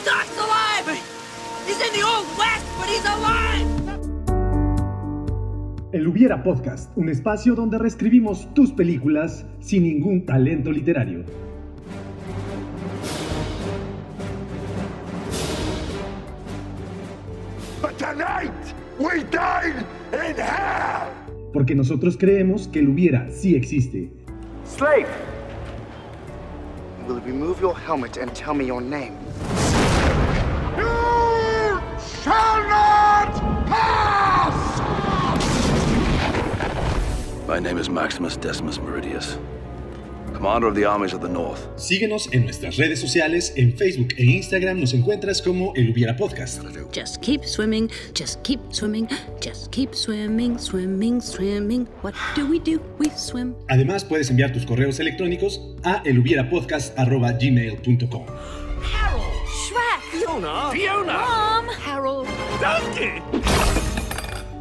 The Doc's alive! He's in the Old West, but he's alive! El Hubiera Podcast, un espacio donde reescribimos tus películas sin ningún talento literario. But tonight, we in hell! Porque nosotros creemos que el Hubiera sí existe. Slave! Will you remove your helmet and tell me your name? My name is Maximus Decimus Meridius, commander of the armies of the North. Síguenos en nuestras redes sociales, en Facebook e Instagram nos encuentras como El Hubiera Podcast. Just keep swimming, just keep swimming, just keep swimming, swimming, swimming. What do we do? We swim. Además puedes enviar tus correos electrónicos a elhubierapodcast.gmail.com Harold! Shrek! Fiona! Fiona! Mom! Harold! Donkey!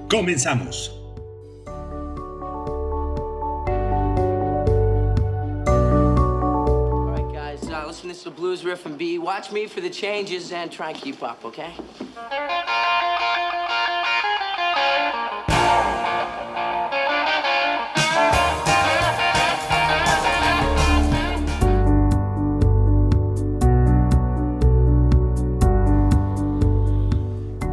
Comenzamos. Listen to the blues riff and B. Watch me for the changes and try and keep up, okay?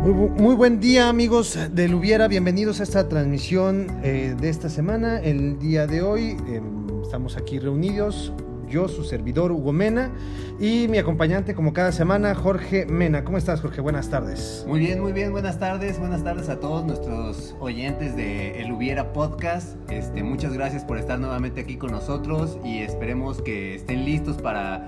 Muy, bu- muy buen día amigos del Hubiera, bienvenidos a esta transmisión eh, de esta semana. El día de hoy eh, estamos aquí reunidos, yo, su servidor Hugo Mena y mi acompañante como cada semana Jorge Mena. ¿Cómo estás Jorge? Buenas tardes. Muy bien, muy bien, buenas tardes, buenas tardes a todos nuestros oyentes de El Hubiera Podcast. Este, muchas gracias por estar nuevamente aquí con nosotros y esperemos que estén listos para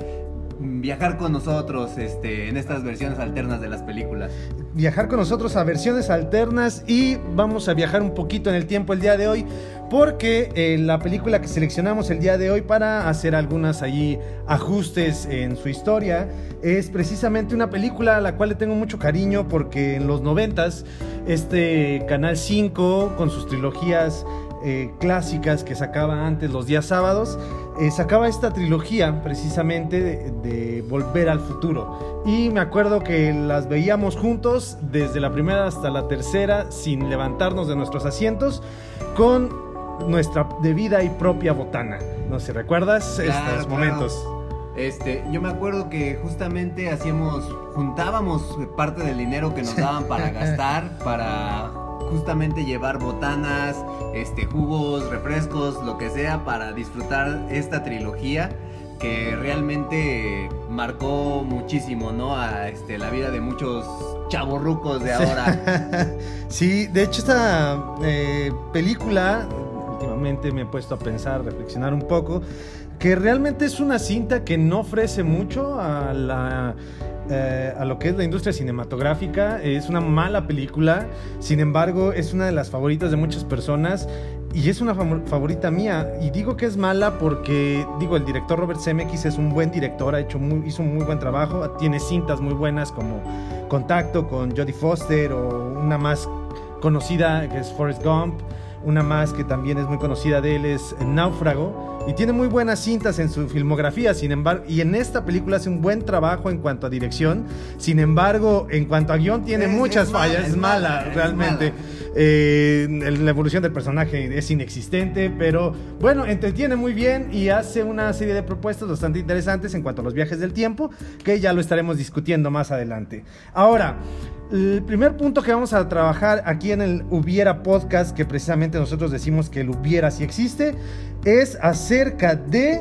viajar con nosotros este, en estas versiones alternas de las películas. Viajar con nosotros a versiones alternas y vamos a viajar un poquito en el tiempo el día de hoy porque eh, la película que seleccionamos el día de hoy para hacer algunas allí ajustes en su historia es precisamente una película a la cual le tengo mucho cariño porque en los noventas este Canal 5 con sus trilogías eh, clásicas que sacaba antes los días sábados, eh, sacaba esta trilogía precisamente de, de Volver al Futuro. Y me acuerdo que las veíamos juntos desde la primera hasta la tercera sin levantarnos de nuestros asientos con nuestra debida y propia botana. No sé si recuerdas Claro, estos claro. momentos. Este, yo me acuerdo que justamente hacíamos, juntábamos parte del dinero que nos daban para gastar, para justamente llevar botanas, este, jugos, refrescos, lo que sea, para disfrutar esta trilogía que realmente marcó muchísimo, ¿no? A este, la vida de muchos chavorrucos de ahora. sí, de hecho esta eh, película, últimamente me he puesto a pensar, reflexionar un poco, que realmente es una cinta que no ofrece mucho a la... eh, a lo que es la industria cinematográfica, es una mala película, sin embargo es una de las favoritas de muchas personas y es una favorita mía. Y digo que es mala porque, digo, el director Robert Zemeckis es un buen director, ha hecho muy, hizo un muy buen trabajo, tiene cintas muy buenas como Contacto con Jodie Foster o una más conocida que es Forrest Gump, una más que también es muy conocida de él es Náufrago y tiene muy buenas cintas en su filmografía, sin embargo, y en esta película hace un buen trabajo en cuanto a dirección, sin embargo, en cuanto a guion tiene Es- muchas es mala, fallas, es es mala, mala, es realmente. mala. Eh, la evolución del personaje es inexistente, pero bueno, entretiene muy bien y hace una serie de propuestas bastante interesantes en cuanto a los viajes del tiempo, que ya lo estaremos discutiendo más adelante. Ahora, el primer punto que vamos a trabajar aquí en el Hubiera Podcast, que precisamente nosotros decimos que el Hubiera sí existe, es acerca de...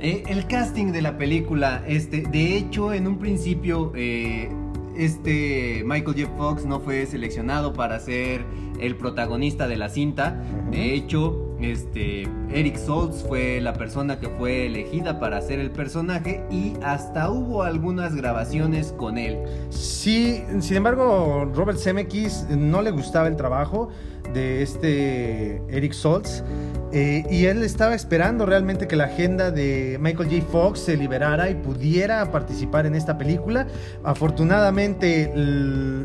Eh, el casting de la película, este, de hecho, en un principio, eh, este Michael J. Fox no fue seleccionado para ser el protagonista de la cinta. De hecho, este, Eric Stoltz fue la persona que fue elegida para hacer el personaje y hasta hubo algunas grabaciones con él. Sí, sin embargo, Robert Zemeckis no le gustaba el trabajo de este Eric Stoltz. eh, y él estaba esperando realmente que la agenda de Michael J. Fox se liberara y pudiera participar en esta película. Afortunadamente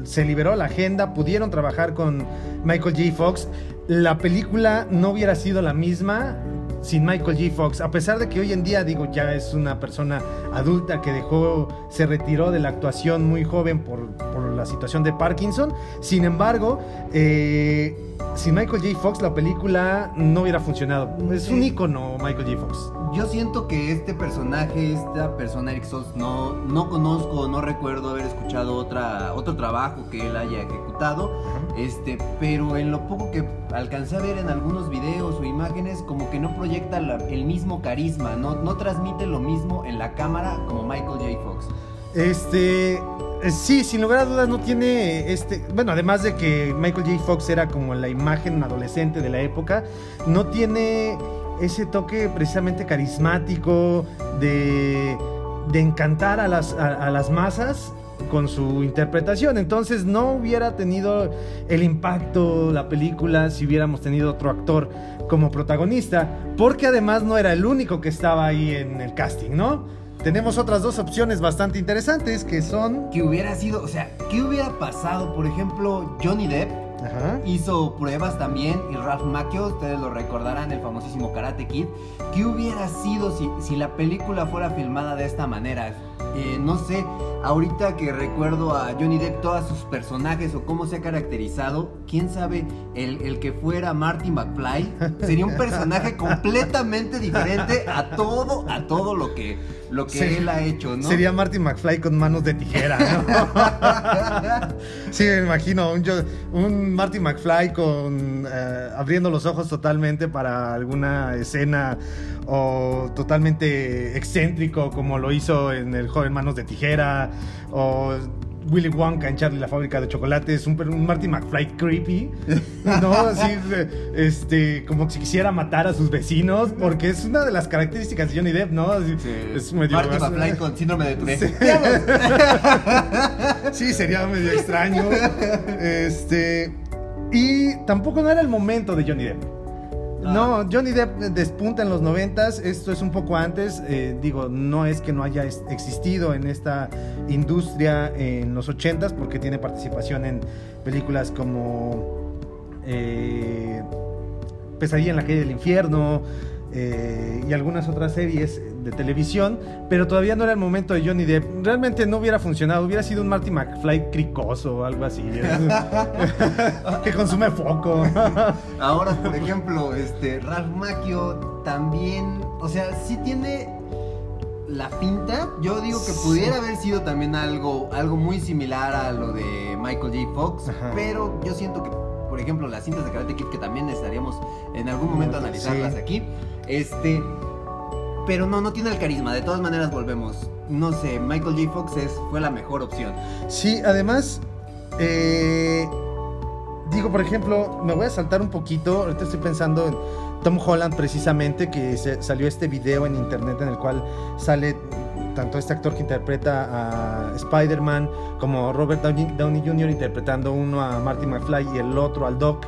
se liberó la agenda, pudieron trabajar con Michael J. Fox. La película no hubiera sido la misma sin Michael J. Fox. A pesar de que hoy en día, digo, ya es una persona adulta que dejó, se retiró de la actuación muy joven por, por la situación de Parkinson. Sin embargo, eh, sin Michael J. Fox la película no hubiera funcionado. Es un Sí. ícono Michael J. Fox. Yo siento que este personaje, esta persona Eric Stoltz, no, no conozco, no recuerdo haber escuchado otra, otro trabajo que él haya ejecutado, este, pero en lo poco que alcancé a ver en algunos videos o imágenes, como que no proyecta la- el mismo carisma, no, no transmite lo mismo en la cámara como Michael J. Fox. Este. eh, Sí, sin lugar a dudas no tiene este, bueno, además de que Michael J. Fox era como la imagen adolescente de la época, no tiene ese toque precisamente carismático de, de encantar a las, a las masas con su interpretación. Entonces no hubiera tenido el impacto la película si hubiéramos tenido otro actor como protagonista, porque además no era el único que estaba ahí en el casting, ¿no? Tenemos otras dos opciones bastante interesantes que son... Que hubiera sido, o sea, ¿qué hubiera pasado? Por ejemplo, Johnny Depp Ajá. hizo pruebas también y Ralph Macchio, ustedes lo recordarán, el famosísimo Karate Kid. ¿Qué hubiera sido si, si la película fuera filmada de esta manera? Eh, no sé, ahorita que recuerdo a Johnny Depp, todos sus personajes o cómo se ha caracterizado, quién sabe, el, el que fuera Marty McFly sería un personaje completamente diferente a todo, a todo lo que, lo que Sí. él ha hecho, ¿no? Sería Marty McFly con manos de tijera, ¿no? sí, me imagino, un, un Marty McFly con eh, abriendo los ojos totalmente para alguna escena o totalmente excéntrico como lo hizo en El joven manos de tijera o Willy Wonka en Charlie la fábrica de chocolates, un, Marty McFly creepy, ¿no? Así, este, como si quisiera matar a sus vecinos, porque es una de las características de Johnny Depp, ¿no? Así, Es medio Marty McFly con síndrome de Tourette. Sí. Sí, sería medio extraño. Este. Y tampoco no era el momento de Johnny Depp. No, Johnny Depp despunta en los noventas, esto es un poco antes, eh, digo, no es que no haya existido en esta industria en los ochentas, porque tiene participación en películas como eh, Pesadilla en la calle del infierno eh, y algunas otras series de televisión, pero todavía no era el momento de Johnny Depp. Realmente no hubiera funcionado, hubiera sido un Marty McFly cricoso o algo así, que consume foco. Ahora, por ejemplo, este Ralph Macchio también, o sea, sí tiene la pinta. Yo digo que pudiera haber sido también algo, algo muy similar a lo de Michael J. Fox, Ajá. pero yo siento que, por ejemplo, las cintas de Karate Kid que también estaríamos en algún momento analizarlas Sí. aquí, este, pero no, no tiene el carisma. De todas maneras volvemos. No sé, Michael J. Fox es, fue la mejor opción. Sí, además, eh, digo, por ejemplo, me voy a saltar un poquito. Ahorita estoy pensando en Tom Holland, precisamente, que se- salió este video en internet en el cual sale tanto este actor que interpreta a Spider-Man como Robert Downey, Jr. interpretando uno a Marty McFly y el otro al Doc.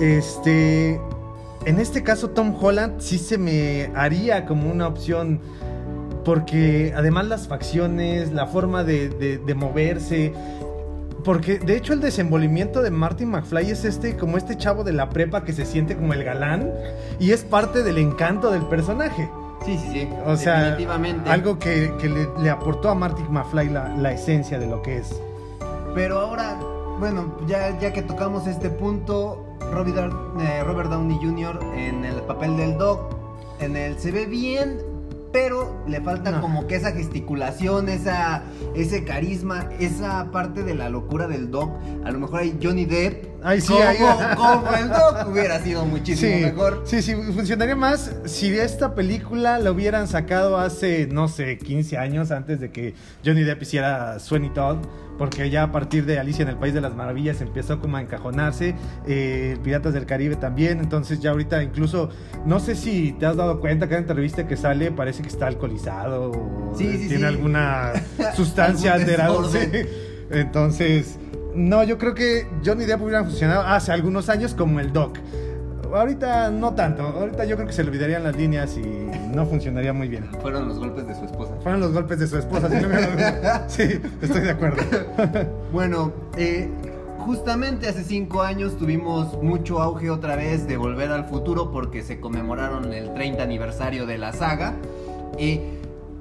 Este. En este caso, Tom Holland sí se me haría como una opción porque además las facciones, la forma de, de- de moverse, porque de hecho el desenvolvimiento de Martin McFly es este, como este chavo de la prepa que se siente como el galán y es parte del encanto del personaje. Sí, sí, sí. O sea, definitivamente. algo que, que le, le aportó a Martin McFly la, la esencia de lo que es. Pero ahora, bueno, ya, ya que tocamos este punto, Robert, eh, Robert Downey Jr. en el papel del Doc, en el se ve bien, pero le falta No. como que esa gesticulación, esa, ese carisma, esa parte de la locura del Doc. A lo mejor hay Johnny Depp. Ay, sí, como, ahí- como el Doc hubiera sido muchísimo Sí, mejor. sí, sí, funcionaría más si esta película la hubieran sacado hace, no sé, 15 años antes de que Johnny Depp hiciera Sweeney Todd, porque ya a partir de Alicia en el País de las Maravillas empezó como a encajonarse, eh, Piratas del Caribe también, entonces ya ahorita incluso, no sé si te has dado cuenta que en entrevista que sale parece que está alcoholizado o Sí, sí, tiene sí. alguna sustancia alterada. sí. Entonces, no, yo creo que Johnny Depp hubiera funcionado hace algunos años como el Doc. Ahorita no tanto. Ahorita yo creo que se le olvidarían las líneas y no funcionaría muy bien. Fueron los golpes de su esposa. Fueron los golpes de su esposa. lugar a dudas. Sí, estoy de acuerdo. Bueno, eh, justamente hace cinco años tuvimos mucho auge otra vez de Volver al Futuro porque se conmemoraron el 30 aniversario de la saga. Y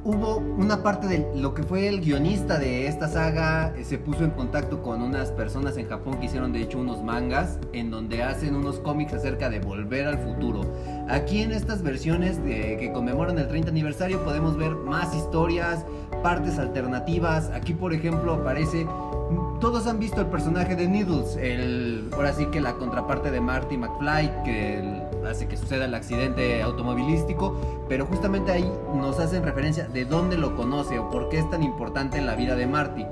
hubo una parte de lo que fue el guionista de esta saga, eh, se puso en contacto con unas personas en Japón que hicieron de hecho unos mangas en donde hacen unos cómics acerca de Volver al Futuro. Aquí en estas versiones de, que conmemoran el 30 aniversario podemos ver más historias, partes alternativas. Aquí por ejemplo aparece todos han visto el personaje de Needles, el, ahora sí que la contraparte de Marty McFly, que hace que suceda el accidente automovilístico, pero justamente ahí nos hacen referencia de dónde lo conoce o por qué es tan importante en la vida de Marty.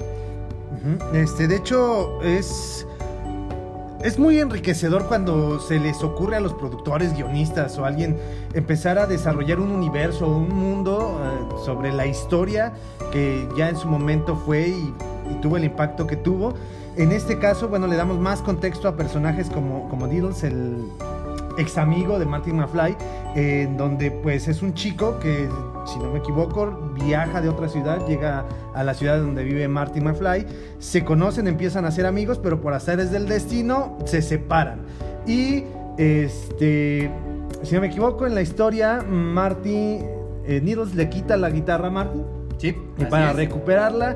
Este, de hecho, es. Es muy enriquecedor cuando se les ocurre a los productores, guionistas o alguien empezar a desarrollar un universo, un mundo eh, sobre la historia que ya en su momento fue y, y tuvo el impacto que tuvo. En este caso, bueno, le damos más contexto a personajes como, como Diddles, el ex amigo de Martin McFly, en donde pues es un chico que, si no me equivoco, viaja de otra ciudad, llega a la ciudad donde vive Martin McFly, se conocen, empiezan a ser amigos, pero por azares del destino se separan. Y este, si no me equivoco, en la historia, Marty, eh, Needles le quita la guitarra a Marty Sí, y para es. recuperarla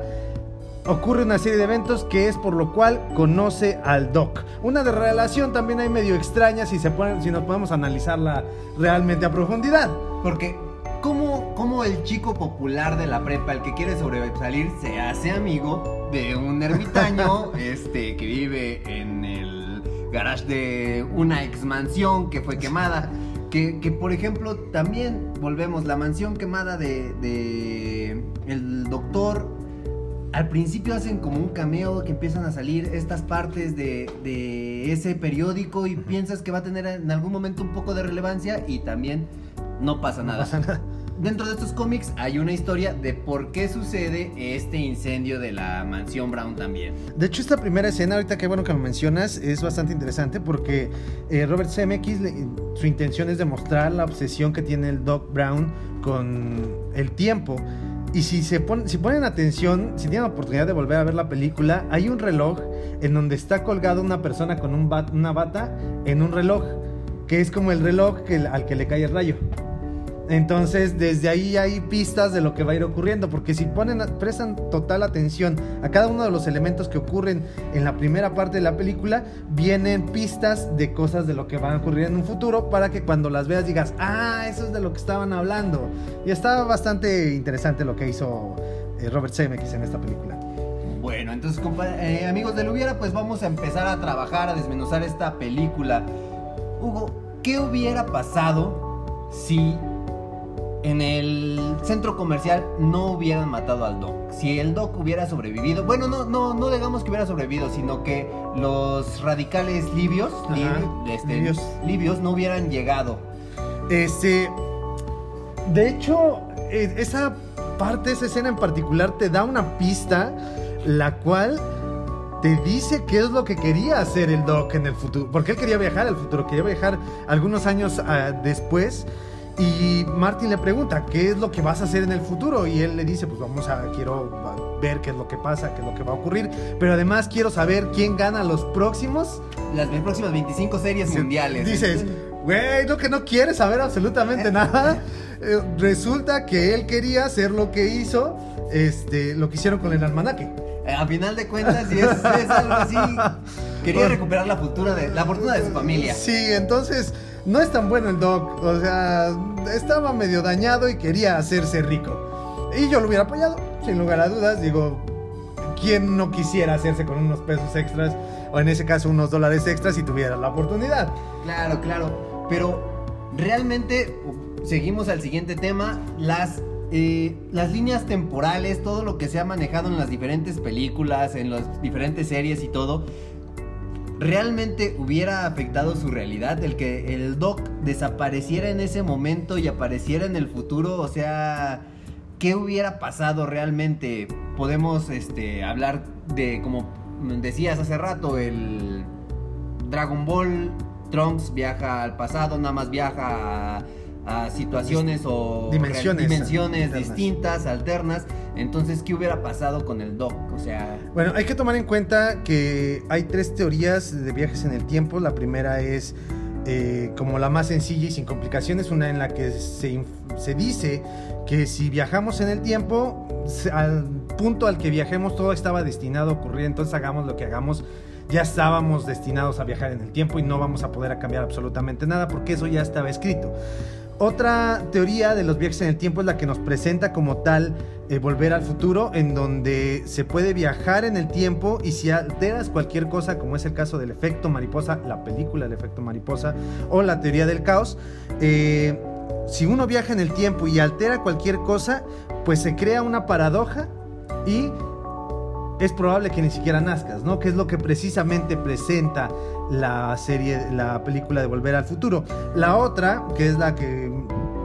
ocurre una serie de eventos que es por lo cual conoce al Doc. Una de relación también hay medio extraña si, se ponen, si nos podemos analizarla realmente a profundidad. Porque, ¿cómo, ¿cómo el chico popular de la prepa, el que quiere sobresalir, se hace amigo de un ermitaño este, que vive en el garage de una ex mansión que fue quemada? Que, que, por ejemplo, también volvemos, la mansión quemada de, de el doctor. Al principio hacen como un cameo que empiezan a salir estas partes de, de ese periódico y piensas que va a tener en algún momento un poco de relevancia y también no pasa No nada. pasa nada. Dentro de estos cómics hay una historia de por qué sucede este incendio de la mansión Brown también. De hecho, esta primera escena, ahorita que bueno que lo mencionas, es bastante interesante porque eh, Robert Zemeckis, su intención es demostrar la obsesión que tiene el Doc Brown con el tiempo. Y si, se pon- si ponen atención, si tienen la oportunidad de volver a ver la película, hay un reloj en donde está colgado una persona con una bata en un reloj, que es como el reloj al que le cae el rayo. Entonces, desde ahí hay pistas de lo que va a ir ocurriendo, porque si ponen, prestan total atención a cada uno de los elementos que ocurren en la primera parte de la película, vienen pistas de cosas de lo que van a ocurrir en un futuro para que cuando las veas digas, ah, eso es de lo que estaban hablando. Y está bastante interesante lo que hizo eh, Robert Zemeckis en esta película. Bueno, entonces eh, amigos del Hubiera, pues vamos a empezar a trabajar, a desmenuzar esta película. Hugo, ¿qué hubiera pasado si en el centro comercial no hubieran matado al Doc? Si el Doc hubiera sobrevivido, bueno, no, no, no digamos que hubiera sobrevivido, sino que los radicales libios, lib- este, libios. libios no hubieran llegado. Este. De hecho, eh, esa parte, esa escena en particular, te da una pista, la cual te dice qué es lo que quería hacer el Doc en el futuro. Porque él quería viajar al futuro, quería viajar algunos años ah, después. Y Martin le pregunta, ¿qué es lo que vas a hacer en el futuro? Y él le dice, pues vamos a, quiero ver qué es lo que pasa, qué es lo que va a ocurrir. Pero además quiero saber quién gana los próximos Las próximas 25 series mundiales. Dices, güey, no que no quiere saber absolutamente nada. Eh, resulta que él quería hacer lo que hizo, este, lo que hicieron con el almanaque. Eh, A final de cuentas, si es, es algo así. Quería recuperar la, futura de, la fortuna de su familia. Sí, entonces no es tan bueno el Doc. O sea, estaba medio dañado y quería hacerse rico. Y yo lo hubiera apoyado, sin lugar a dudas. Digo, ¿quién no quisiera hacerse con unos pesos extras? O en ese caso, unos dólares extras si tuviera la oportunidad. Claro, claro. Pero realmente seguimos al siguiente tema. Las, eh, las líneas temporales, todo lo que se ha manejado en las diferentes películas, en las diferentes series y todo. ¿Realmente hubiera afectado su realidad el que el Doc desapareciera en ese momento y apareciera en el futuro? O sea, ¿qué hubiera pasado realmente? Podemos este, hablar de, como decías hace rato, el Dragon Ball, Trunks viaja al pasado, nada más viaja a, a situaciones o Dimensiones dimensiones alternas. distintas, alternas. Entonces, ¿qué hubiera pasado con el Doc? O sea, Bueno, hay que tomar en cuenta que hay tres teorías de viajes en el tiempo. La primera es eh, como la más sencilla y sin complicaciones, una en la que se, se dice que si viajamos en el tiempo, se- al punto al que viajemos todo estaba destinado a ocurrir, entonces hagamos lo que hagamos. Ya estábamos destinados a viajar en el tiempo y no vamos a poder cambiar absolutamente nada porque eso ya estaba escrito. Otra teoría de los viajes en el tiempo es la que nos presenta como tal eh, Volver al Futuro, en donde se puede viajar en el tiempo y si alteras cualquier cosa, como es el caso del efecto mariposa, la película del efecto mariposa o la teoría del caos, eh, si uno viaja en el tiempo y altera cualquier cosa, pues se crea una paradoja y es probable que ni siquiera nazcas, ¿no? Que es lo que precisamente presenta la serie, la película de Volver al Futuro. La otra, que es la que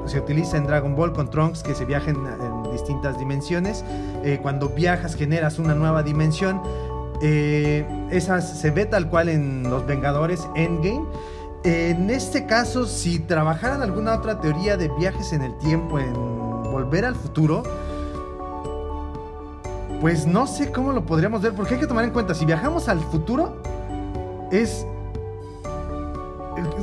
se utiliza en Dragon Ball con Trunks, que se viaja en, distintas dimensiones. eh, cuando viajas generas una nueva dimensión. Eh, esas se ve tal cual en Los Vengadores Endgame. En este caso, si trabajaran alguna otra teoría de viajes en el tiempo en Volver al Futuro, pues no sé cómo lo podríamos ver, porque hay que tomar en cuenta, si viajamos al futuro, es...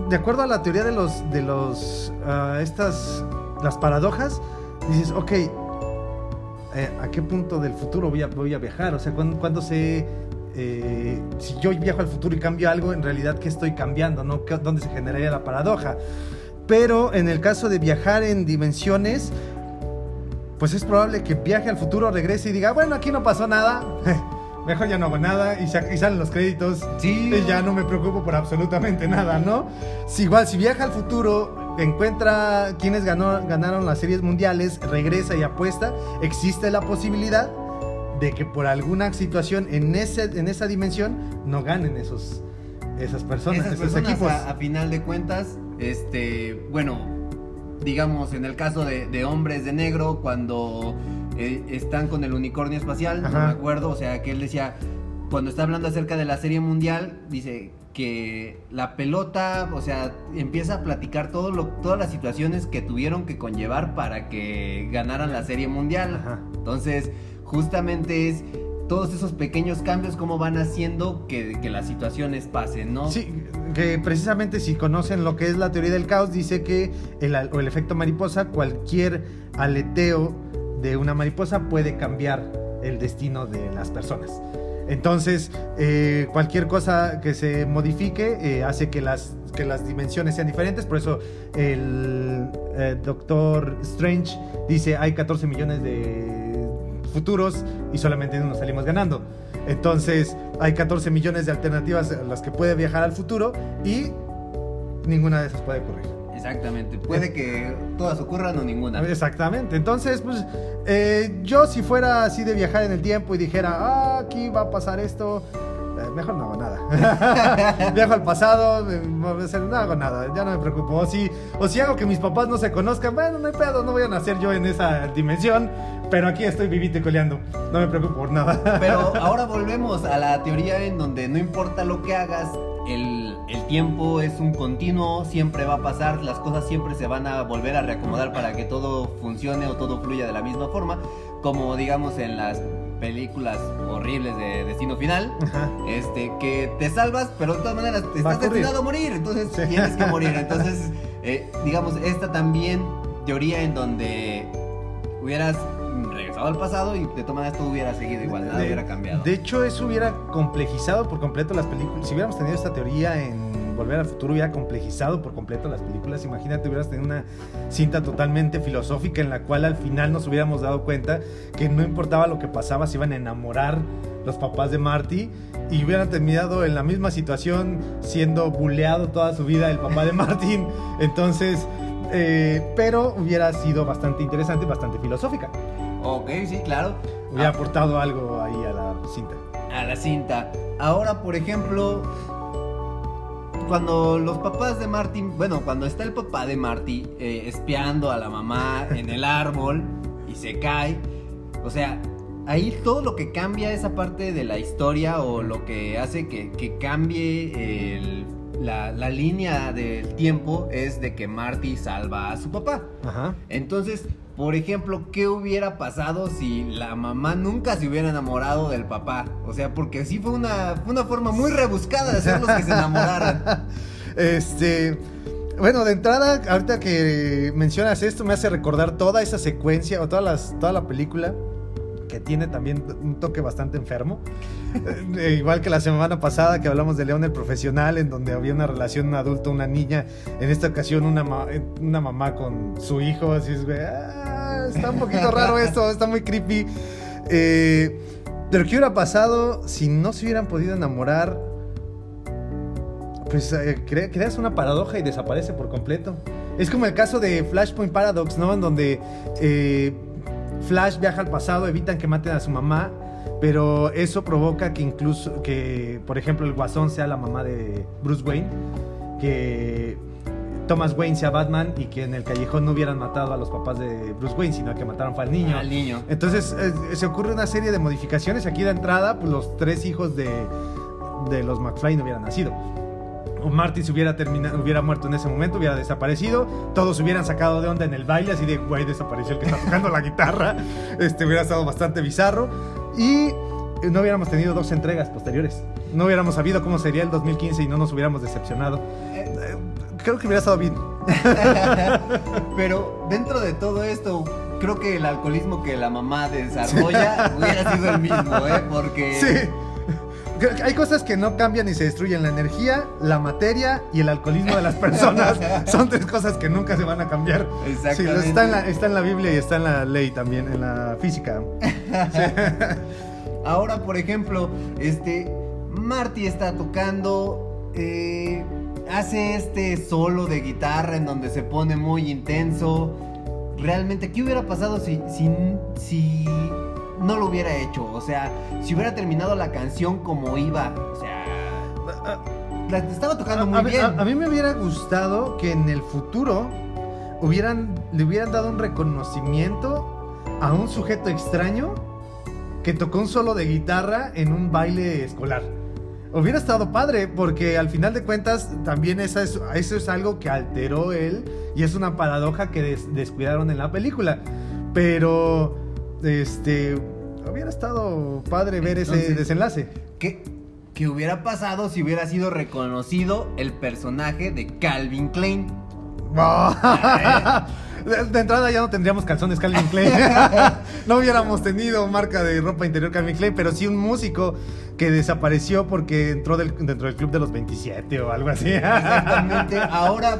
De acuerdo a la teoría de los... de los... ah, estas... las paradojas, dices, ok, eh, ¿a qué punto del futuro voy a, voy a viajar? O sea, ¿cuándo, cuándo sé... eh, si yo viajo al futuro y cambio algo, en realidad, ¿qué estoy cambiando? ¿no? ¿Qué- ¿Dónde se generaría la paradoja? Pero en el caso de viajar en dimensiones, pues es probable que viaje al futuro, regrese y diga, bueno, aquí no pasó nada, mejor ya no hago nada y, y salen los créditos Sí. y ya no me preocupo por absolutamente nada, ¿no? Si igual, si viaja al futuro, encuentra quienes ganó, ganaron las series mundiales, regresa y apuesta, existe la posibilidad de que por alguna situación en, ese, en esa dimensión no ganen esos, esas personas, esas esos personas equipos. a, a final de cuentas, este, bueno, digamos en el caso de, de Hombres de Negro, cuando eh, están con el unicornio espacial, no me acuerdo, o sea, que él decía, cuando está hablando acerca de la serie mundial, dice que la pelota, o sea, empieza a platicar todo lo, todas las situaciones que tuvieron que conllevar para que ganaran la serie mundial. Ajá. Entonces, justamente es todos esos pequeños cambios cómo van haciendo que, que las situaciones pasen, ¿no? Sí, precisamente si conocen lo que es la teoría del caos, dice que el, efecto mariposa, cualquier aleteo de una mariposa puede cambiar el destino de las personas. Entonces, eh, cualquier cosa que se modifique eh, hace que las, dimensiones sean diferentes. Por eso el eh, Doctor Strange dice hay 14 millones de futuros y solamente en uno salimos ganando. Entonces, hay 14 millones de alternativas a las que puede viajar al futuro y ninguna de esas puede ocurrir. Exactamente. Puede que todas ocurran o ninguna. Exactamente. Entonces, pues, eh, yo si fuera así de viajar en el tiempo y dijera, ah, aquí va a pasar esto, eh, mejor no hago nada. Viajo al pasado, eh, no hago nada, ya no me preocupo. O si, o si hago que mis papás no se conozcan, bueno, no hay pedo, no voy a nacer yo en esa dimensión, pero aquí estoy vivito y coleando. No me preocupo por nada. Pero ahora volvemos a la teoría en donde no importa lo que hagas, el, el tiempo es un continuo, siempre va a pasar, las cosas siempre se van a volver a reacomodar para que todo funcione o todo fluya de la misma forma, como digamos en las películas horribles de Destino Final, Ajá. este, que te salvas, pero de todas maneras te Va estás ocurrir. destinado a morir, entonces Sí. tienes que morir. Entonces, eh, digamos, esta también teoría en donde hubieras regresado al pasado y de todas maneras todo hubiera seguido igual, nada De- hubiera cambiado. De hecho, eso hubiera complejizado por completo las películas. Si hubiéramos tenido esta teoría en Volver al Futuro, hubiera complejizado por completo las películas. Imagínate, hubieras tenido una cinta totalmente filosófica en la cual al final nos hubiéramos dado cuenta que no importaba lo que pasaba, se iban a enamorar los papás de Marty y hubieran terminado en la misma situación siendo buleado toda su vida el papá de Martin. Entonces, eh, pero hubiera sido bastante interesante, bastante filosófica. Ok, sí, claro. Hubiera Ah, aportado algo ahí a la cinta. a la cinta. Ahora, por ejemplo, cuando los papás de Martin, bueno, cuando está el papá de Marty eh, espiando a la mamá en el árbol y se cae, o sea, ahí todo lo que cambia esa parte de la historia o lo que hace que, que cambie el- la, la línea del tiempo es de que Marty salva a su papá. Ajá. Entonces, por ejemplo, ¿qué hubiera pasado si la mamá nunca se hubiera enamorado del papá? O sea, porque sí fue una, fue una forma muy rebuscada de hacerlos que se enamoraran. Este. Bueno, de entrada, ahorita que mencionas esto, me hace recordar toda esa secuencia o toda la película que tiene también un toque bastante enfermo. Eh, igual que la semana pasada que hablamos de León el Profesional, en donde había una relación un adulto, una niña, en esta ocasión una, ma- eh, una mamá con su hijo, así es, güey, ah, está un poquito raro esto, está muy creepy. Eh, pero ¿qué hubiera pasado si no se hubieran podido enamorar? Pues eh, cre- creas una paradoja y desaparece por completo. Es como el caso de Flashpoint Paradox, ¿no? En donde eh, Flash viaja al pasado, evitan que maten a su mamá, pero eso provoca que incluso, que por ejemplo el Guasón sea la mamá de Bruce Wayne, que Thomas Wayne sea Batman y que en el callejón no hubieran matado a los papás de Bruce Wayne, sino que mataron fue al niño. Al niño. Entonces eh, se ocurre una serie de modificaciones. Aquí de entrada, pues los tres hijos de, de los McFly no hubieran nacido. O Martin se hubiera, terminado, hubiera muerto en ese momento, hubiera desaparecido. Todos se hubieran sacado de onda en el baile, así de, güey, desapareció el que está tocando la guitarra. Este hubiera estado bastante bizarro. Y eh, no hubiéramos tenido dos entregas posteriores. No hubiéramos sabido cómo sería el 2015 y no nos hubiéramos decepcionado. Eh, Creo que hubiera estado bien. Pero dentro de todo esto, creo que el alcoholismo que la mamá desarrolla hubiera sido el mismo, ¿eh? Porque... Sí. Hay cosas que no cambian y se destruyen. La energía, la materia y el alcoholismo de las personas son tres cosas que nunca se van a cambiar. Sí, Exactamente. está, en la, está en la Biblia y está en la ley también, en la física. Ahora, por ejemplo, este Marty está tocando, eh, hace este solo de guitarra en donde se pone muy intenso. Realmente, ¿qué hubiera pasado si, si, si no lo hubiera hecho? O sea, si hubiera terminado la canción como iba. O sea, la estaba tocando muy a, bien. a- a mí me hubiera gustado que en el futuro hubieran, le hubieran dado un reconocimiento a un sujeto extraño que tocó un solo de guitarra en un baile escolar. Hubiera estado padre, porque al final de cuentas también esa es- eso es algo que alteró él y es una paradoja que des- descuidaron en la película. Pero, este, hubiera estado padre ver ese desenlace. ¿Qué, qué hubiera pasado si hubiera sido reconocido el personaje de Calvin Klein? De, de entrada ya no tendríamos calzones Calvin Klein. no hubiéramos tenido marca de ropa interior Calvin Klein, pero sí un músico que desapareció porque entró del- dentro del club de los 27 o algo así. Exactamente. Ahora,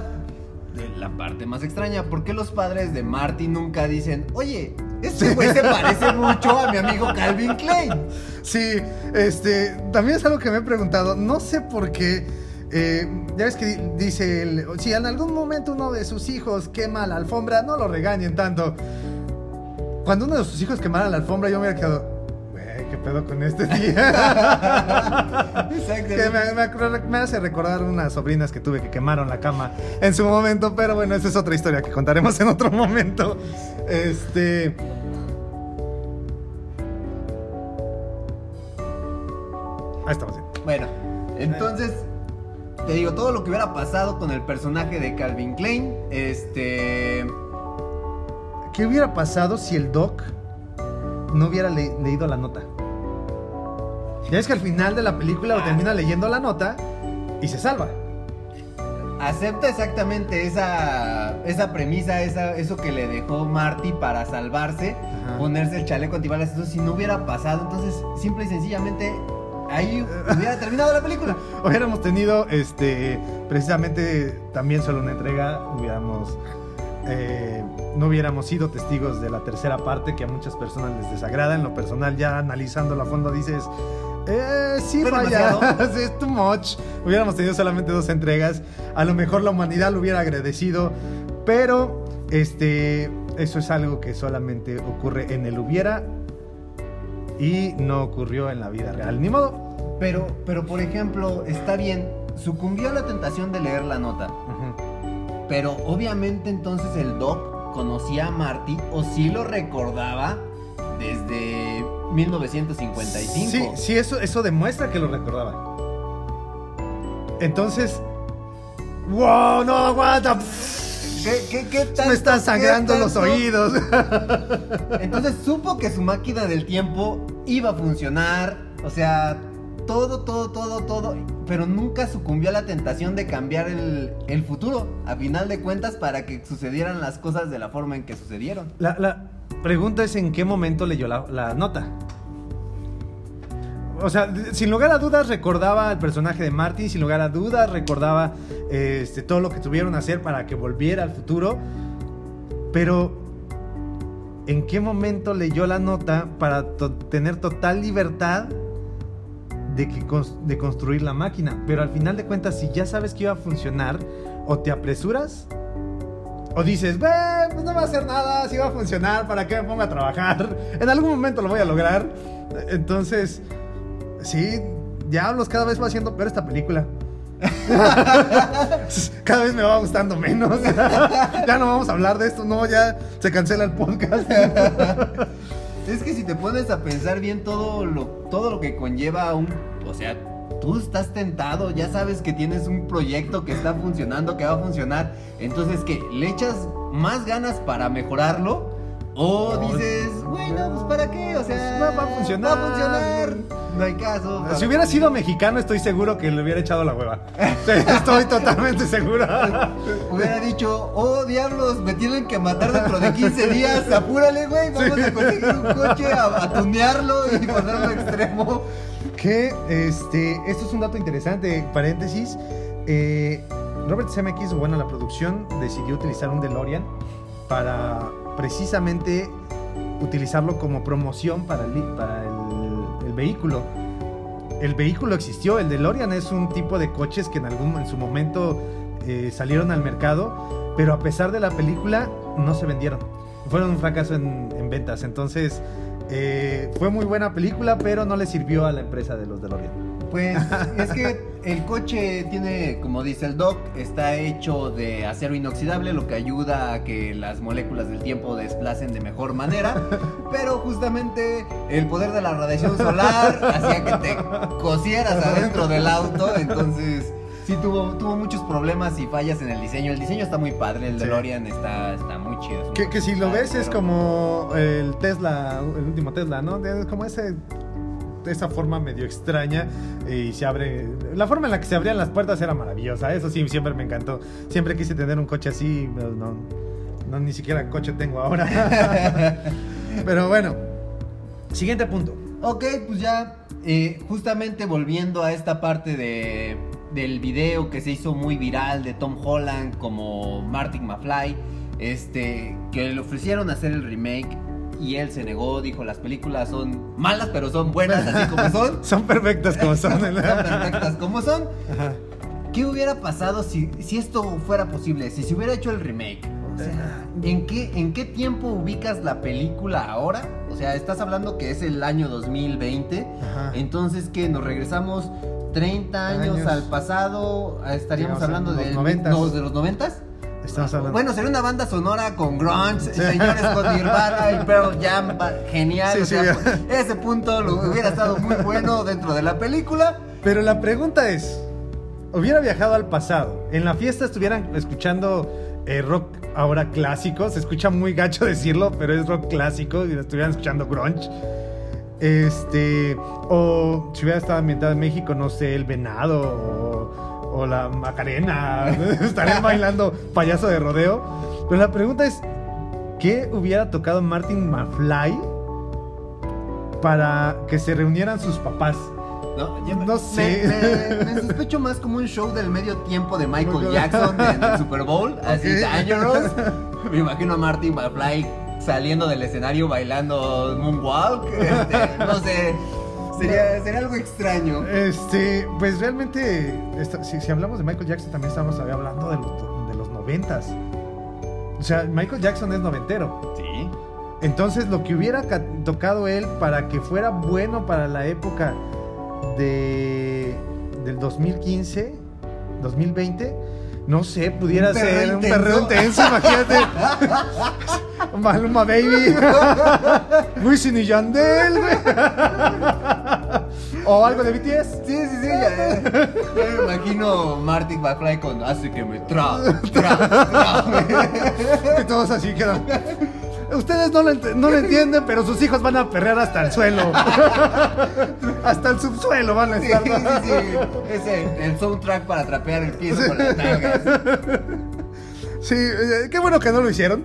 de la parte más extraña, ¿por qué los padres de Marty nunca dicen, oye, este güey se parece mucho a mi amigo Calvin Klein? Sí, este, también es algo que me he preguntado. No sé por qué. eh, ya ves que di- dice, si en algún momento uno de sus hijos quema la alfombra, no lo regañen tanto. Cuando uno de sus hijos quemara la alfombra, yo me hubiera quedado, güey, ¿qué pedo con este día? que me, me acuerdo- me hace recordar unas sobrinas que tuve que quemaron la cama en su momento, pero bueno, esa es otra historia que contaremos en otro momento. Este. Ahí estamos bien. Bueno, entonces, te digo, todo lo que hubiera pasado con el personaje de Calvin Klein, este... ¿Qué hubiera pasado si el Doc no hubiera le- leído la nota? Ya es que al final de la película termina leyendo la nota y se salva. Acepta exactamente esa, esa premisa, esa, eso que le dejó Marty para salvarse, Ajá. ponerse el chaleco antibalas. Entonces, si no hubiera pasado, entonces, simple y sencillamente, ahí hubiera terminado la película. Hubiéramos tenido, este, precisamente también solo una entrega, hubiéramos, eh, no hubiéramos sido testigos de la tercera parte que a muchas personas les desagrada. En lo personal, ya analizándolo a fondo, dices, eh, sí, Fue falla. Sí, es too much. Hubiéramos tenido solamente dos entregas, a lo mejor la humanidad lo hubiera agradecido, pero, este, eso es algo que solamente ocurre en el hubiera y no ocurrió en la vida real. Ni modo. Pero, pero por ejemplo, está bien, sucumbió a la tentación de leer la nota. Pero obviamente entonces el Doc conocía a Marty o sí lo recordaba desde 1955. Sí, sí, eso, eso demuestra que lo recordaba. Entonces. ¡Wow! ¡No aguanta! ¿Qué, qué, qué tanto- Me están sangrando los oídos. Entonces supo que su máquina del tiempo iba a funcionar. O sea, todo, todo, todo, todo. Pero nunca sucumbió a la tentación de cambiar el, el futuro. A final de cuentas, para que sucedieran las cosas de la forma en que sucedieron. La, la pregunta es en qué momento leyó la, nota. O sea, sin lugar a dudas recordaba al personaje de Martin, sin lugar a dudas recordaba este, todo lo que tuvieron a hacer para que volviera al futuro. Pero, ¿en qué momento leyó la nota para tener total libertad de, que de construir la máquina? Pero al final de cuentas, si ya sabes que iba a funcionar, o te apresuras o dices, "Ve, pues no va a hacer nada, si va a funcionar, ¿para qué me pongo a trabajar? En algún momento lo voy a lograr. Entonces, sí, Diablos, cada vez va haciendo peor esta película. cada vez me va gustando menos. ya no vamos a hablar de esto, no, ya se cancela el podcast. Es que si te pones a pensar bien todo lo, todo lo que conlleva un... O sea, tú estás tentado, ya sabes que tienes un proyecto que está funcionando, que va a funcionar. Entonces, ¿qué? ¿Le echas más ganas para mejorarlo? O dices, bueno, pues ¿para qué? O sea, Va- va a funcionar. Va a funcionar. No hay caso. Si hubiera sido mexicano, estoy seguro que le hubiera echado la hueva. Sí, estoy totalmente seguro. Hubiera dicho, oh diablos, me tienen que matar dentro de 15 días, apúrale, güey, vamos a conseguir un coche, a, a tunearlo y ponerlo extremo. Que este, esto es un dato interesante, paréntesis. eh, Robert Zemeckis, bueno, la producción decidió utilizar un DeLorean para precisamente utilizarlo como promoción para el, para el- vehículo. El vehículo existió, el DeLorean es un tipo de coches que en algún en su momento eh, salieron al mercado, pero a pesar de la película no se vendieron. Fueron un fracaso en, en ventas, entonces eh, fue muy buena película, pero no le sirvió a la empresa de los DeLorean. Pues es que el coche tiene, como dice el doc, está hecho de acero inoxidable, lo que ayuda a que las moléculas del tiempo desplacen de mejor manera. Pero justamente el poder de la radiación solar hacía que te cosieras adentro del auto. Entonces, sí tuvo, tuvo muchos problemas y fallas en el diseño. El diseño está muy padre, el Sí. DeLorean está, está muy Que, que si lo ves es como el Tesla, el último Tesla, ¿no? Es como ese esa forma medio extraña y se abre la forma en la que se abrían las puertas era maravillosa eso sí siempre me encantó. Siempre quise tener un coche así pero no, no ni siquiera coche tengo ahora. Pero bueno siguiente punto. Ok, pues ya, eh, justamente volviendo a esta parte de, del video que se hizo muy viral de Tom Holland como Martin McFly, este, que le ofrecieron hacer el remake y él se negó, dijo las películas son malas pero son buenas así como son, son perfectas como son son perfectas como son. ¿Qué hubiera pasado si, si esto fuera posible? Si se hubiera hecho el remake. O sea, ¿en qué, ¿en qué tiempo ubicas la película ahora? O sea, estás hablando que es el año 2020. Ajá. Entonces, que nos regresamos 30 años, Años. al pasado. Estaríamos hablando los de, 90s. no, de los 90s. Estamos hablando Bueno, sería una banda sonora con grunge, señores con Nirvana y Pearl Jam, genial. Sí, o sea, sí. pues, ese punto lo hubiera estado muy bueno dentro de la película. Pero la pregunta es, hubiera viajado al pasado, en la fiesta estuvieran escuchando eh, rock ahora clásico, se escucha muy gacho decirlo, pero es rock clásico y estuvieran escuchando grunge. Este, o si hubiera estado ambientado en México, no sé, el venado o, o la Macarena, estarían bailando payaso de rodeo. Pero la pregunta es, ¿qué hubiera tocado Martin McFly para que se reunieran sus papás? No, me- No sé. Me, me sospecho más como un show del medio tiempo de Michael Jackson en el Super Bowl, así Ok. Dangerous. Me imagino a Martin McFly saliendo del escenario bailando Moonwalk. este, no sé. Sería, sería algo extraño. Este, pues realmente, si, si hablamos de Michael Jackson, también estamos hablando de los, de los noventas. O sea, Michael Jackson es noventero. Sí. Entonces, lo que hubiera ca- tocado él para que fuera bueno para la época de del 2015, 2020, no sé, pudiera Un ser un perreo intenso, imagínate. Maluma Baby. Wisin y Yandel, güey. O algo de BTS. Sí, sí, sí, ya, ya me imagino Marty McFly con hace que me tra, tra, tra. Y todos así quedan. Ustedes no lo, ent- no lo entienden, pero sus hijos van a perrear hasta el suelo. hasta el subsuelo van a Sí, estar. sí, sí. Es el, el soundtrack para trapear el piso con las nalgas. Sí, eh, qué bueno que no lo hicieron.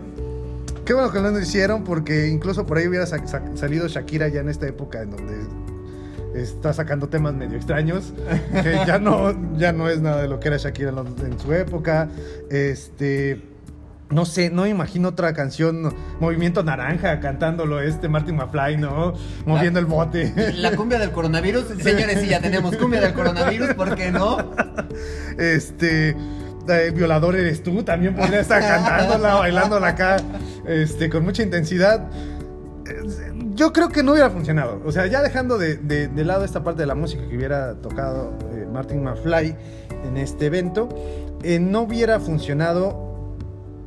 Qué bueno que no lo hicieron porque incluso por ahí hubiera sa- sa- salido Shakira ya en esta época en donde está sacando temas medio extraños, que ya no, ya no es nada de lo que era Shakira en su época. Este, no sé, no me imagino otra canción, Movimiento Naranja, cantándolo este Martin McFly, ¿no? Moviendo el bote. La cumbia del coronavirus, señores, sí, ya tenemos cumbia del coronavirus, ¿por qué no? Este, eh, violador eres tú, también podría estar cantándola, bailándola acá, este, con mucha intensidad. Yo creo que no hubiera funcionado. O sea, ya dejando de, lado esta parte de la música que hubiera tocado eh, Martin McFly en este evento, eh, no hubiera funcionado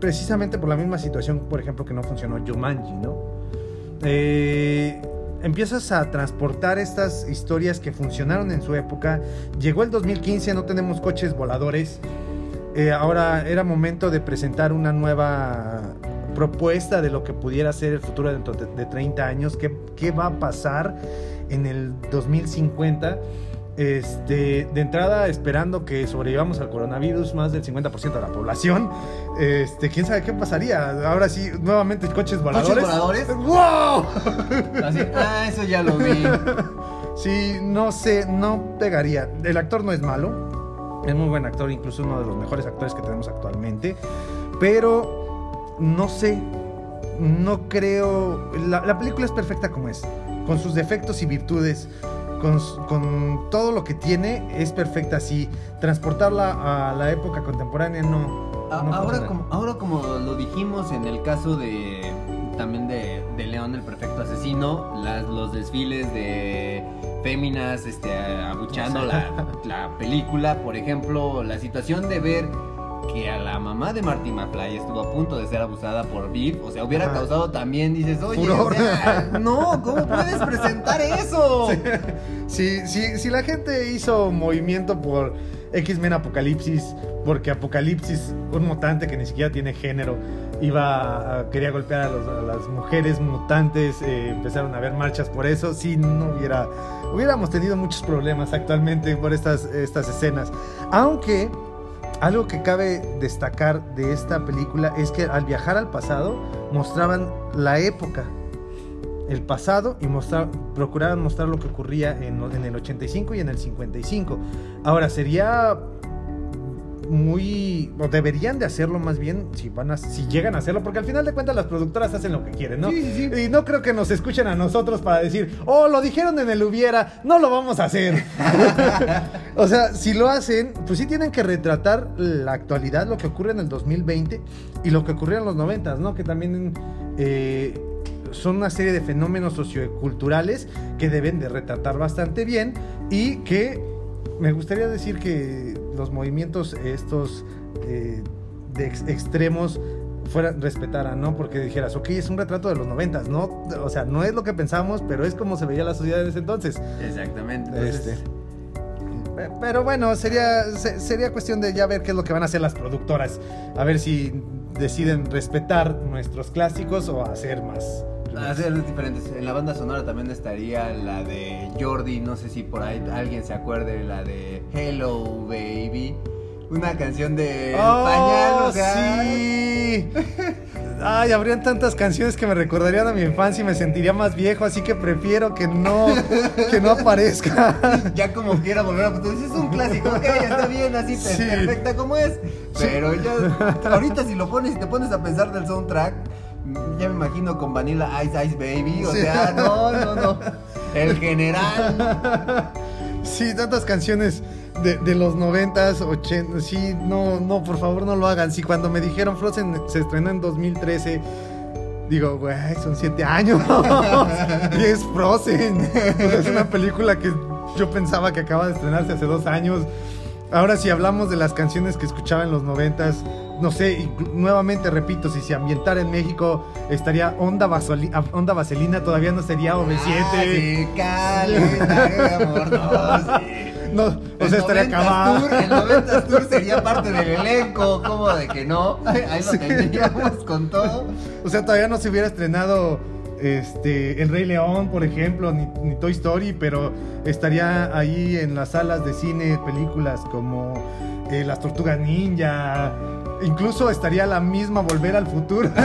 precisamente por la misma situación, por ejemplo, que no funcionó Jumanji, ¿no? Eh, empiezas a transportar estas historias que funcionaron en su época. Llegó el 2015, no tenemos coches voladores. Ahora era momento de presentar una nueva propuesta de lo que pudiera ser el futuro dentro de, de 30 años. ¿Qué, qué va a pasar en el 2050? Este, de entrada, esperando que sobrevivamos al coronavirus, más del 50% de la población. Este, quién sabe qué pasaría. Ahora sí, nuevamente coches voladores. voladores? ¡Wow! Así, ah, eso ya lo vi. Sí, no sé, no pegaría. El actor no es malo. Es muy buen actor, incluso uno de los mejores actores que tenemos actualmente. Pero no sé, no creo. La, la película es perfecta como es, con sus defectos y virtudes. Con, todo lo que tiene, es perfecta así. Transportarla a la época contemporánea, no. A- no ahora, como, ahora como lo dijimos en el caso de también de, de León el perfecto asesino, las, los desfiles de féminas este, abuchando la, la película, por ejemplo, la situación de ver que a la mamá de Marty McFly estuvo a punto de ser abusada por Biff, o sea, hubiera causado también, dices, oye, Furor. o sea, no, ¿cómo puedes presentar eso? Si, si, si la gente hizo movimiento por X-Men Apocalipsis, porque Apocalipsis, un mutante que ni siquiera tiene género, iba a- quería golpear a, los- a las mujeres mutantes, eh, empezaron a haber marchas por eso, sí, no hubiera, hubiéramos tenido muchos problemas actualmente por estas, estas escenas. Aunque algo que cabe destacar de esta película es que al viajar al pasado mostraban la época el pasado y mostrar, procuraban mostrar lo que ocurría en, en el 85 y en el 55. Ahora, sería muy o deberían de hacerlo más bien si van a si llegan a hacerlo porque al final de cuentas las productoras hacen lo que quieren no Sí, sí, sí. y no creo que nos escuchen a nosotros para decir oh lo dijeron en el hubiera no lo vamos a hacer o sea si lo hacen pues sí tienen que retratar la actualidad lo que ocurre en el 2020 y lo que ocurrió en los 90 no que también eh, son una serie de fenómenos socioculturales que deben de retratar bastante bien y que me gustaría decir que los movimientos estos eh, de ex- extremos fueran respetaran, ¿no? Porque dijeras, ok, es un retrato de los noventas, ¿no? O sea, no es lo que pensamos, pero es como se veía la sociedad en ese entonces. Exactamente. entonces- Este, pe- Pero bueno, sería, se- sería cuestión de ya ver qué es lo que van a hacer las productoras. A ver si deciden respetar nuestros clásicos o hacer más. Hacer diferentes. En la banda sonora también estaría la de Jordi, no sé si por ahí alguien se acuerde, la de Hello Baby. Una canción de ¡Oh, Pañal, o sea. sí! Ay, habrían tantas canciones que me recordarían a mi infancia y me sentiría más viejo, así que prefiero que no, que no aparezca. Ya como quiera volver a es un clásico, ok, está bien, así Sí. perfecta como es. Pero ya, ahorita si lo pones y te pones a pensar del soundtrack, ya me imagino con Vanilla Ice Ice Baby, o Sí. sea, no, no, no. El general. Sí, tantas canciones de, de los noventas, 80, sí, no, no, por favor no lo hagan. Sí, cuando me dijeron Frozen se estrenó en 2013, digo, güey, son siete años. y es Frozen. Es una película que yo pensaba que acaba de estrenarse hace dos años. Ahora si hablamos de las canciones que escuchaba en los noventas, no sé, nuevamente repito, si se ambientara en México, estaría Onda, Vasoli- ah, Onda Vaselina, todavía no sería OV7. Ah, sí, amor, no, sí. No, o El sea, estaría 90s acabado. Tour, el 90s Tour sería parte del elenco, ¿cómo de que no? Ahí lo Sí. tendríamos con todo. O sea, todavía no se hubiera estrenado este El Rey León, por ejemplo, ni, ni Toy Story, pero estaría ahí en las salas de cine películas como eh, Las Tortugas Ninja. Incluso estaría la misma Volver al Futuro.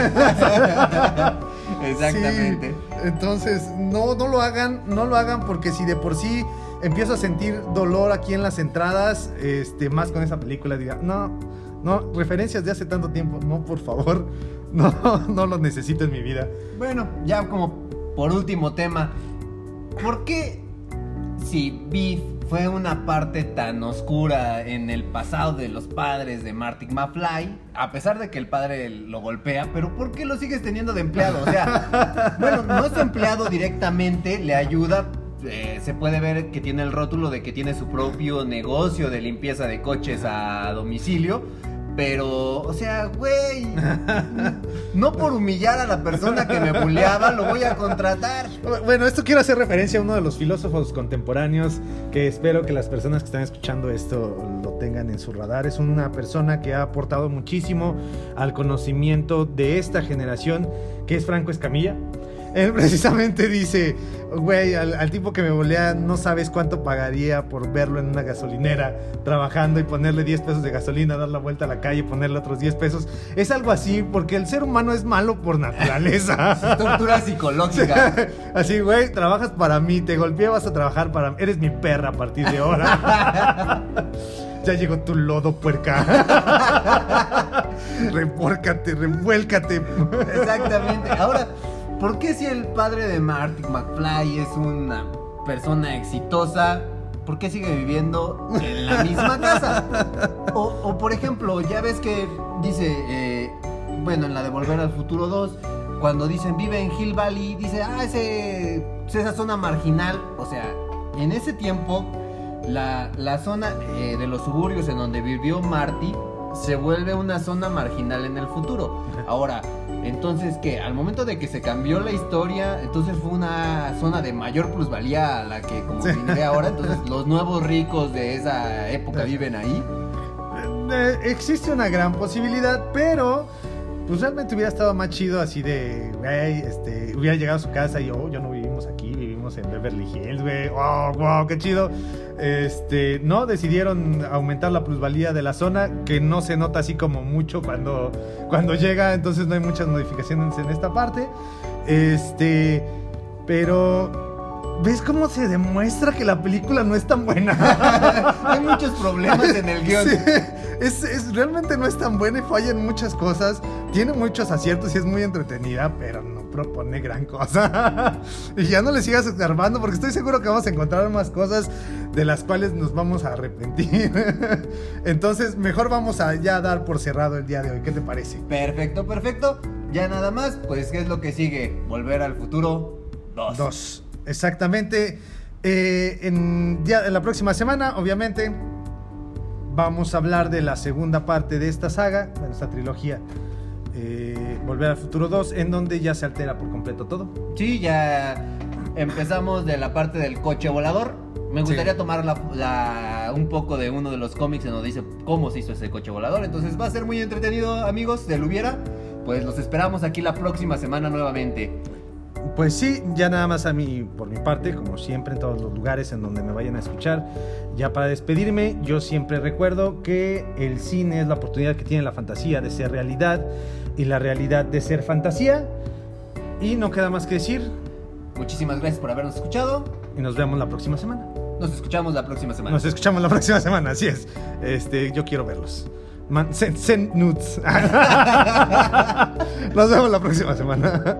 Exactamente. Sí, entonces, no, no lo hagan, no lo hagan porque si de por sí empiezo a sentir dolor aquí en las entradas, este, más con esa película, diga, no, no, referencias de hace tanto tiempo, no, por favor, no, no lo necesito en mi vida. Bueno, ya como por último tema, ¿por qué si Beef fue una parte tan oscura en el pasado de los padres de Marty McFly, a pesar de que el padre lo golpea, pero ¿por qué lo sigues teniendo de empleado? O sea, bueno, no es empleado directamente, le ayuda. eh, se puede ver que tiene el rótulo de que tiene su propio negocio de limpieza de coches a domicilio. Pero, o sea, güey, no por humillar a la persona que me buleaba, lo voy a contratar. Bueno, esto quiero hacer referencia a uno de los filósofos contemporáneos que espero que las personas que están escuchando esto lo tengan en su radar. Es una persona que ha aportado muchísimo al conocimiento de esta generación, que es Franco Escamilla. Él precisamente dice, güey, al, al tipo que me volea no sabes cuánto pagaría por verlo en una gasolinera trabajando y ponerle 10 pesos de gasolina, dar la vuelta a la calle, ponerle otros 10 pesos. Es algo así porque el ser humano es malo por naturaleza. Tortura psicológica. Así, güey, trabajas para mí, te golpeé, vas a trabajar para mí. Eres mi perra a partir de ahora. ya llegó tu lodo, puerca. Repórcate, revuélcate. Exactamente. Ahora, ¿por qué si el padre de Marty McFly es una persona exitosa, por qué sigue viviendo en la misma casa? O, o, por ejemplo, ya ves que dice, eh, bueno, en la de Volver al Futuro 2, cuando dicen vive en Hill Valley, dice, ah, ese, esa zona marginal. O sea, en ese tiempo, la, la zona eh, de los suburbios en donde vivió Marty se vuelve una zona marginal en el futuro. Ahora, entonces que al momento de que se cambió la historia, entonces fue una zona de mayor plusvalía a la que como Sí. vive ahora, entonces los nuevos ricos de esa época viven ahí. Eh, existe una gran posibilidad, pero pues realmente hubiera estado más chido así de, güey, este, hubiera llegado a su casa y, oh, ya no vivimos aquí, vivimos en Beverly Hills, güey, wow, wow, qué chido. Este, no, decidieron aumentar la plusvalía de la zona, que no se nota así como mucho cuando, cuando llega, entonces no hay muchas modificaciones en esta parte. Este, pero... ¿Ves cómo se demuestra que la película no es tan buena? Hay muchos problemas en el guion. Sí, es, es- realmente no es tan buena y falla en muchas cosas. Tiene muchos aciertos y es muy entretenida, pero no propone gran cosa. y ya no le sigas escarbando porque estoy seguro que vamos a encontrar más cosas de las cuales nos vamos a arrepentir. Entonces, mejor vamos a ya dar por cerrado el día de hoy. ¿Qué te parece? Perfecto, perfecto. Ya nada más, pues ¿qué es lo que sigue? Volver al futuro 2. Dos. Exactamente. Eh, en, ya, en la próxima semana, obviamente, vamos a hablar de la segunda parte de esta saga, de esta trilogía. Eh, Volver al Futuro 2, en donde ya se altera por completo todo. Sí, ya empezamos de la parte del coche volador. Me gustaría Sí. tomar la, la- un poco de uno de los cómics en donde dice cómo se hizo ese coche volador. Entonces va a ser muy entretenido, amigos, de lo hubiera. Pues los esperamos aquí la próxima semana nuevamente. Pues sí, ya nada más a mí, por mi parte, como siempre en todos los lugares en donde me vayan a escuchar, ya para despedirme, yo siempre recuerdo que el cine es la oportunidad que tiene la fantasía de ser realidad y la realidad de ser fantasía. Y no queda más que decir, Muchísimas gracias por habernos escuchado. y nos vemos la próxima semana. Nos escuchamos la próxima semana. Nos escuchamos la próxima semana, así es. Este, yo quiero verlos. Man, send, send nudes. Nos vemos la próxima semana.